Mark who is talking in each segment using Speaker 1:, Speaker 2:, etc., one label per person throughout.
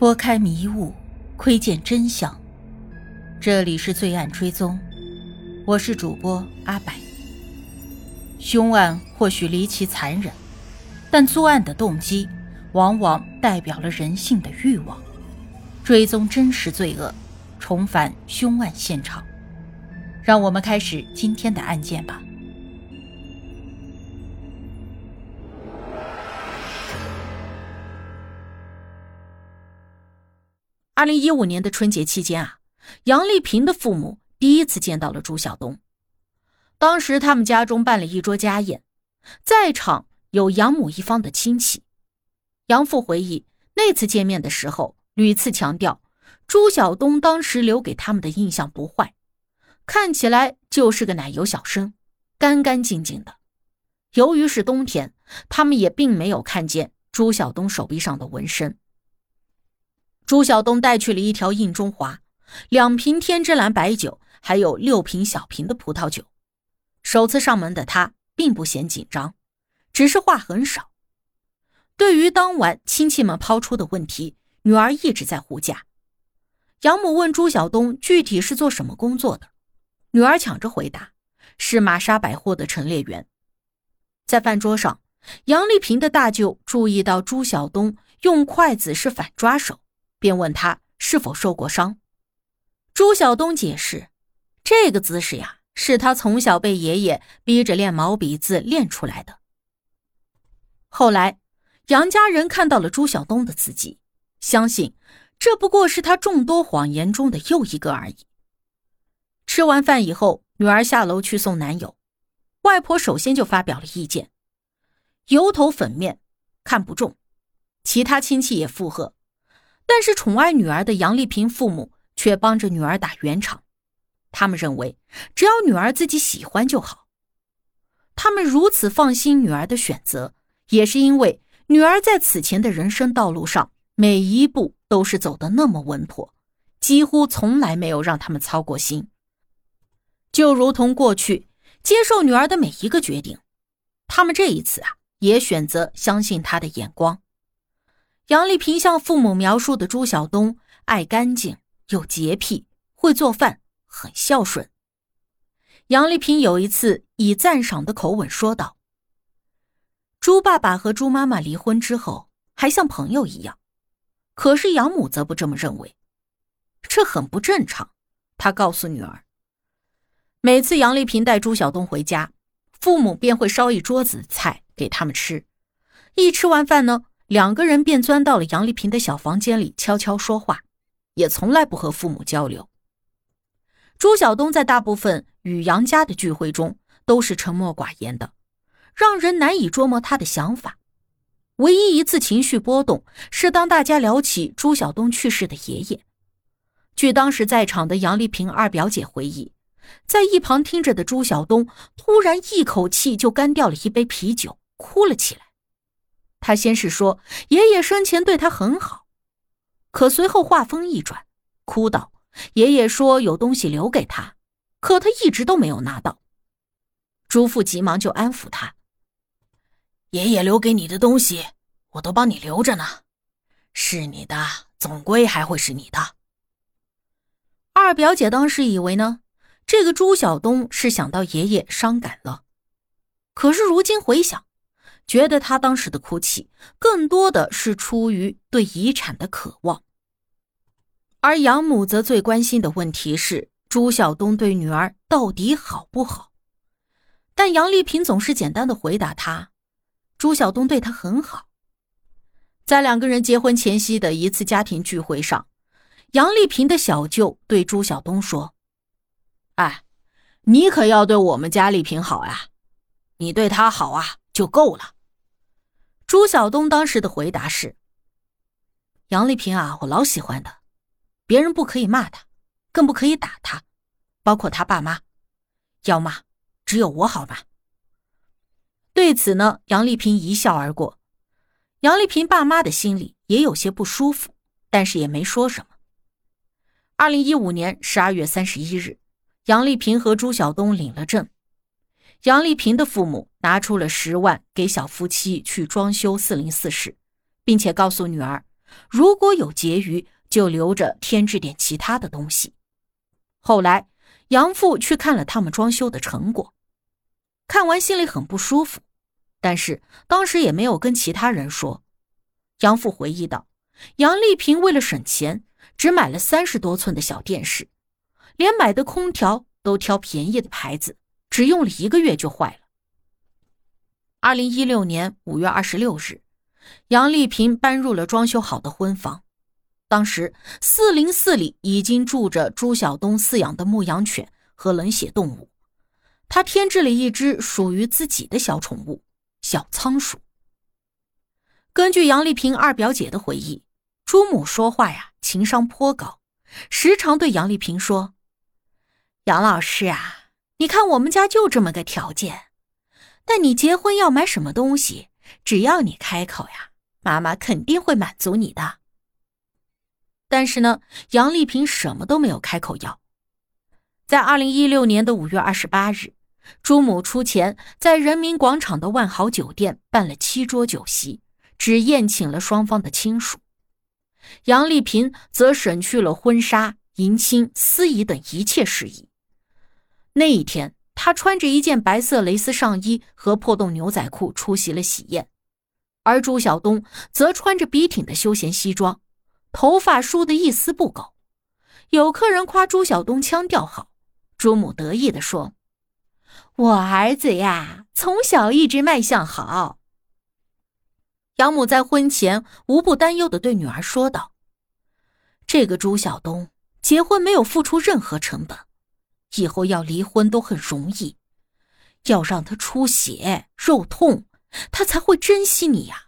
Speaker 1: 拨开迷雾，窥见真相。这里是罪案追踪，我是主播阿白。凶案或许离奇残忍，但作案的动机往往代表了人性的欲望。追踪真实罪恶，重返凶案现场。让我们开始今天的案件吧。
Speaker 2: 二零一五年的春节期间啊，杨丽萍的父母第一次见到了朱晓东。当时他们家中办了一桌家宴，在场有养母一方的亲戚。杨父回忆，那次见面的时候，屡次强调朱晓东当时留给他们的印象不坏，看起来就是个奶油小生，干干净净的。由于是冬天，他们也并没有看见朱晓东手臂上的纹身。朱晓东带去了一条硬中华，两瓶天之蓝白酒，还有六瓶小瓶的葡萄酒。首次上门的他并不嫌紧张，只是话很少。对于当晚亲戚们抛出的问题，女儿一直在护驾。养母问朱晓东具体是做什么工作的，女儿抢着回答：“是玛莎百货的陈列员。”在饭桌上，杨丽萍的大舅注意到朱晓东用筷子是反抓手。便问他是否受过伤。朱晓东解释，这个姿势呀，是他从小被爷爷逼着练毛笔字练出来的。后来，杨家人看到了朱晓东的字迹，相信这不过是他众多谎言中的又一个而已。吃完饭以后，女儿下楼去送男友，外婆首先就发表了意见：油头粉面，看不中。其他亲戚也附和。但是宠爱女儿的杨丽萍父母却帮着女儿打圆场，他们认为只要女儿自己喜欢就好。他们如此放心女儿的选择，也是因为女儿在此前的人生道路上每一步都是走的那么稳妥，几乎从来没有让他们操过心。就如同过去接受女儿的每一个决定，他们这一次啊也选择相信她的眼光。杨丽萍向父母描述的朱晓东爱干净，有洁癖，会做饭，很孝顺。杨丽萍有一次以赞赏的口吻说道：“朱爸爸和朱妈妈离婚之后还像朋友一样。”可是养母则不这么认为，这很不正常。她告诉女儿，每次杨丽萍带朱晓东回家，父母便会烧一桌子菜给他们吃。一吃完饭呢。两个人便钻到了杨丽萍的小房间里悄悄说话，也从来不和父母交流。朱晓东在大部分与杨家的聚会中都是沉默寡言的，让人难以捉摸他的想法。唯一一次情绪波动是当大家聊起朱晓东去世的爷爷。据当时在场的杨丽萍二表姐回忆，在一旁听着的朱晓东突然一口气就干掉了一杯啤酒，哭了起来。他先是说爷爷生前对他很好，可随后话锋一转，哭道：“爷爷说有东西留给他，可他一直都没有拿到。”朱父急忙就安抚他：“爷爷留给你的东西，我都帮你留着呢，是你的，总归还会是你的。”二表姐当时以为呢，这个朱晓东是想到爷爷伤感了，可是如今回想。觉得他当时的哭泣更多的是出于对遗产的渴望，而养母则最关心的问题是朱晓东对女儿到底好不好。但杨丽萍总是简单的回答他：“朱晓东对他很好。”在两个人结婚前夕的一次家庭聚会上，杨丽萍的小舅对朱晓东说：“哎，你可要对我们家丽萍好呀，你对她好啊就够了。”朱晓东当时的回答是：“杨丽萍啊，我老喜欢的，别人不可以骂她，更不可以打她，包括她爸妈，要骂只有我好吧？”对此呢，杨丽萍一笑而过。杨丽萍爸妈的心里也有些不舒服，但是也没说什么。二零一五年十二月三十一日，杨丽萍和朱晓东领了证。杨丽萍的父母拿出了十万给小夫妻去装修四零四室，并且告诉女儿，如果有结余，就留着添置点其他的东西。后来，杨父去看了他们装修的成果，看完心里很不舒服，但是当时也没有跟其他人说。杨父回忆道：“杨丽萍为了省钱，只买了三十多寸的小电视，连买的空调都挑便宜的牌子，只用了一个月就坏了。”二零一六年五月二十六日，杨丽萍搬入了装修好的婚房。当时四零四里已经住着朱晓东饲养的牧羊犬和冷血动物，他添置了一只属于自己的小宠物小仓鼠。根据杨丽萍二表姐的回忆，朱母说话呀情商颇高，时常对杨丽萍说：“杨老师啊，你看我们家就这么个条件。”但你结婚要买什么东西，只要你开口呀，妈妈肯定会满足你的。但是呢，杨丽萍什么都没有开口要。在二零一六年的五月二十八日，朱母出钱在人民广场的万豪酒店办了七桌酒席，只宴请了双方的亲属。杨丽萍则省去了婚纱、迎亲、司仪等一切事宜。那一天。他穿着一件白色蕾丝上衣和破洞牛仔裤出席了喜宴，而朱晓东则穿着笔挺的休闲西装，头发梳得一丝不苟。有客人夸朱晓东腔调好，朱母得意地说：“我儿子呀，从小一直卖相好。”养母在婚前无不担忧地对女儿说道：“这个朱晓东结婚没有付出任何成本。”以后要离婚都很容易，要让他出血肉痛，他才会珍惜你呀。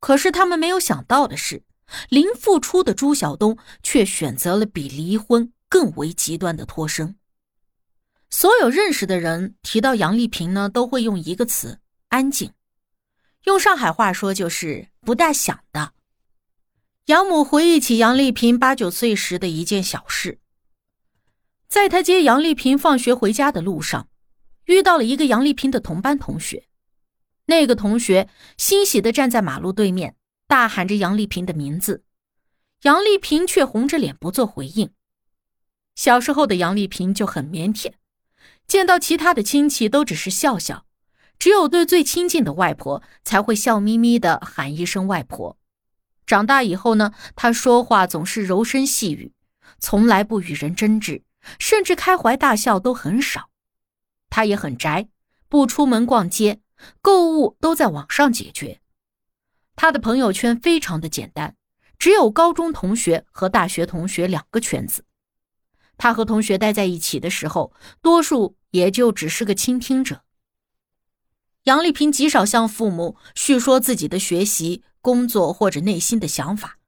Speaker 2: 可是他们没有想到的是，零付出的朱晓东却选择了比离婚更为极端的脱身。所有认识的人提到杨丽萍呢，都会用一个词：安静。用上海话说就是不大想的。养母回忆起杨丽萍八九岁时的一件小事。在他接杨丽萍放学回家的路上，遇到了一个杨丽萍的同班同学。那个同学欣喜的站在马路对面，大喊着杨丽萍的名字，杨丽萍却红着脸不做回应。小时候的杨丽萍就很腼腆，见到其他的亲戚都只是笑笑，只有对最亲近的外婆才会笑眯眯的喊一声外婆。长大以后呢，她说话总是柔声细语，从来不与人争执。甚至开怀大笑都很少，他也很宅，不出门逛街，购物都在网上解决。他的朋友圈非常的简单，只有高中同学和大学同学两个圈子。他和同学待在一起的时候，多数也就只是个倾听者。杨丽萍极少向父母叙说自己的学习、工作或者内心的想法，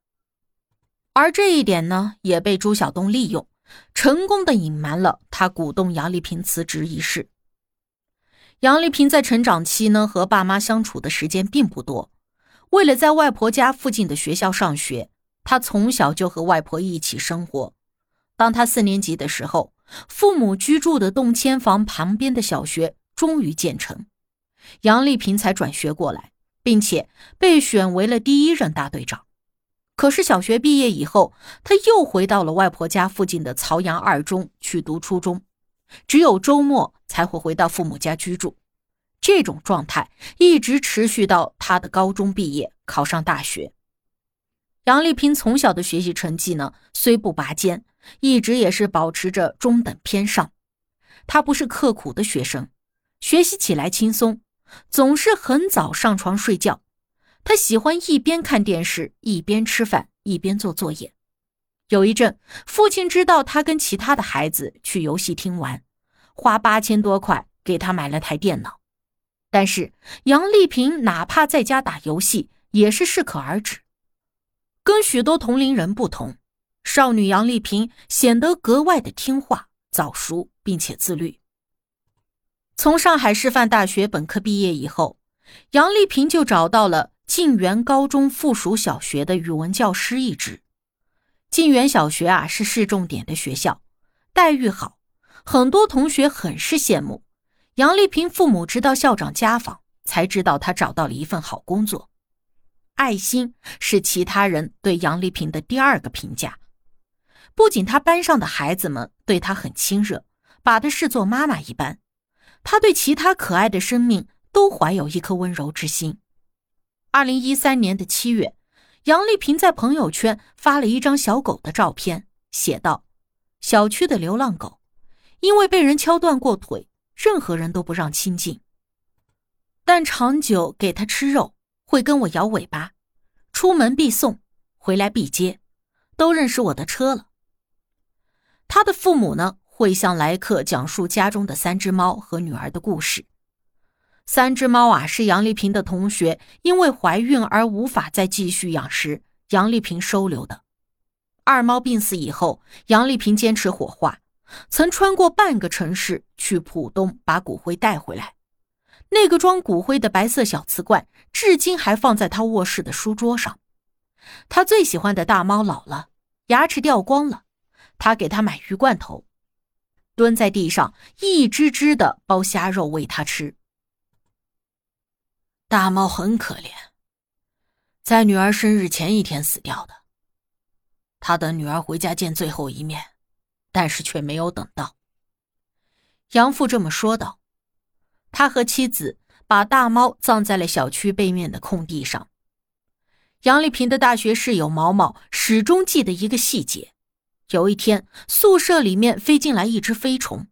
Speaker 2: 而这一点呢，也被朱晓东利用。成功的隐瞒了他鼓动杨丽萍辞职一事。杨丽萍在成长期呢，和爸妈相处的时间并不多。为了在外婆家附近的学校上学，她从小就和外婆一起生活。当她四年级的时候，父母居住的动迁房旁边的小学终于建成，杨丽萍才转学过来，并且被选为了第一任大队长。可是小学毕业以后，他又回到了外婆家附近的曹阳二中去读初中，只有周末才会回到父母家居住。这种状态一直持续到他的高中毕业，考上大学。杨丽萍从小的学习成绩呢，虽不拔尖，一直也是保持着中等偏上。她不是刻苦的学生，学习起来轻松，总是很早上床睡觉。他喜欢一边看电视，一边吃饭，一边做作业。有一阵，父亲知道他跟其他的孩子去游戏厅玩，花八千多块给他买了台电脑。但是杨丽萍哪怕在家打游戏，也是适可而止。跟许多同龄人不同，少女杨丽萍显得格外的听话、早熟，并且自律。从上海师范大学本科毕业以后，杨丽萍就找到了。晋源高中附属小学的语文教师一职。晋源小学啊是市重点的学校，待遇好，很多同学很是羡慕。杨丽萍父母直到校长家访，才知道她找到了一份好工作。爱心是其他人对杨丽萍的第二个评价。不仅他班上的孩子们对她很亲热，把她视作妈妈一般，他对其他可爱的生命都怀有一颗温柔之心。二零一三年的七月，杨丽萍在朋友圈发了一张小狗的照片，写道：“小区的流浪狗，因为被人敲断过腿，任何人都不让亲近。但长久给它吃肉，会跟我摇尾巴，出门必送，回来必接，都认识我的车了。”他的父母呢，会向来客讲述家中的三只猫和女儿的故事。三只猫啊，是杨丽萍的同学因为怀孕而无法再继续养时，杨丽萍收留的。二猫病死以后，杨丽萍坚持火化，曾穿过半个城市去浦东把骨灰带回来。那个装骨灰的白色小瓷罐，至今还放在他卧室的书桌上。他最喜欢的大猫老了，牙齿掉光了。他给他买鱼罐头，蹲在地上一只只的剥虾肉喂它吃。大猫很可怜，在女儿生日前一天死掉的。他等女儿回家见最后一面，但是却没有等到。杨父这么说道。他和妻子把大猫葬在了小区背面的空地上。杨丽萍的大学室友毛毛始终记得一个细节。有一天，宿舍里面飞进来一只飞虫，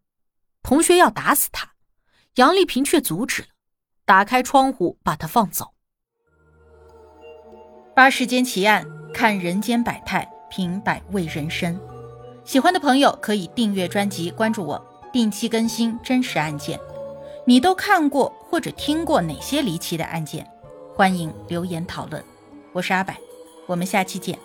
Speaker 2: 同学要打死它，杨丽萍却阻止了，打开窗户把它放走。
Speaker 1: 八世间奇案，看人间百态，品百味人生。喜欢的朋友可以订阅专辑，关注我，定期更新真实案件。你都看过或者听过哪些离奇的案件？欢迎留言讨论。我是阿柏，我们下期见。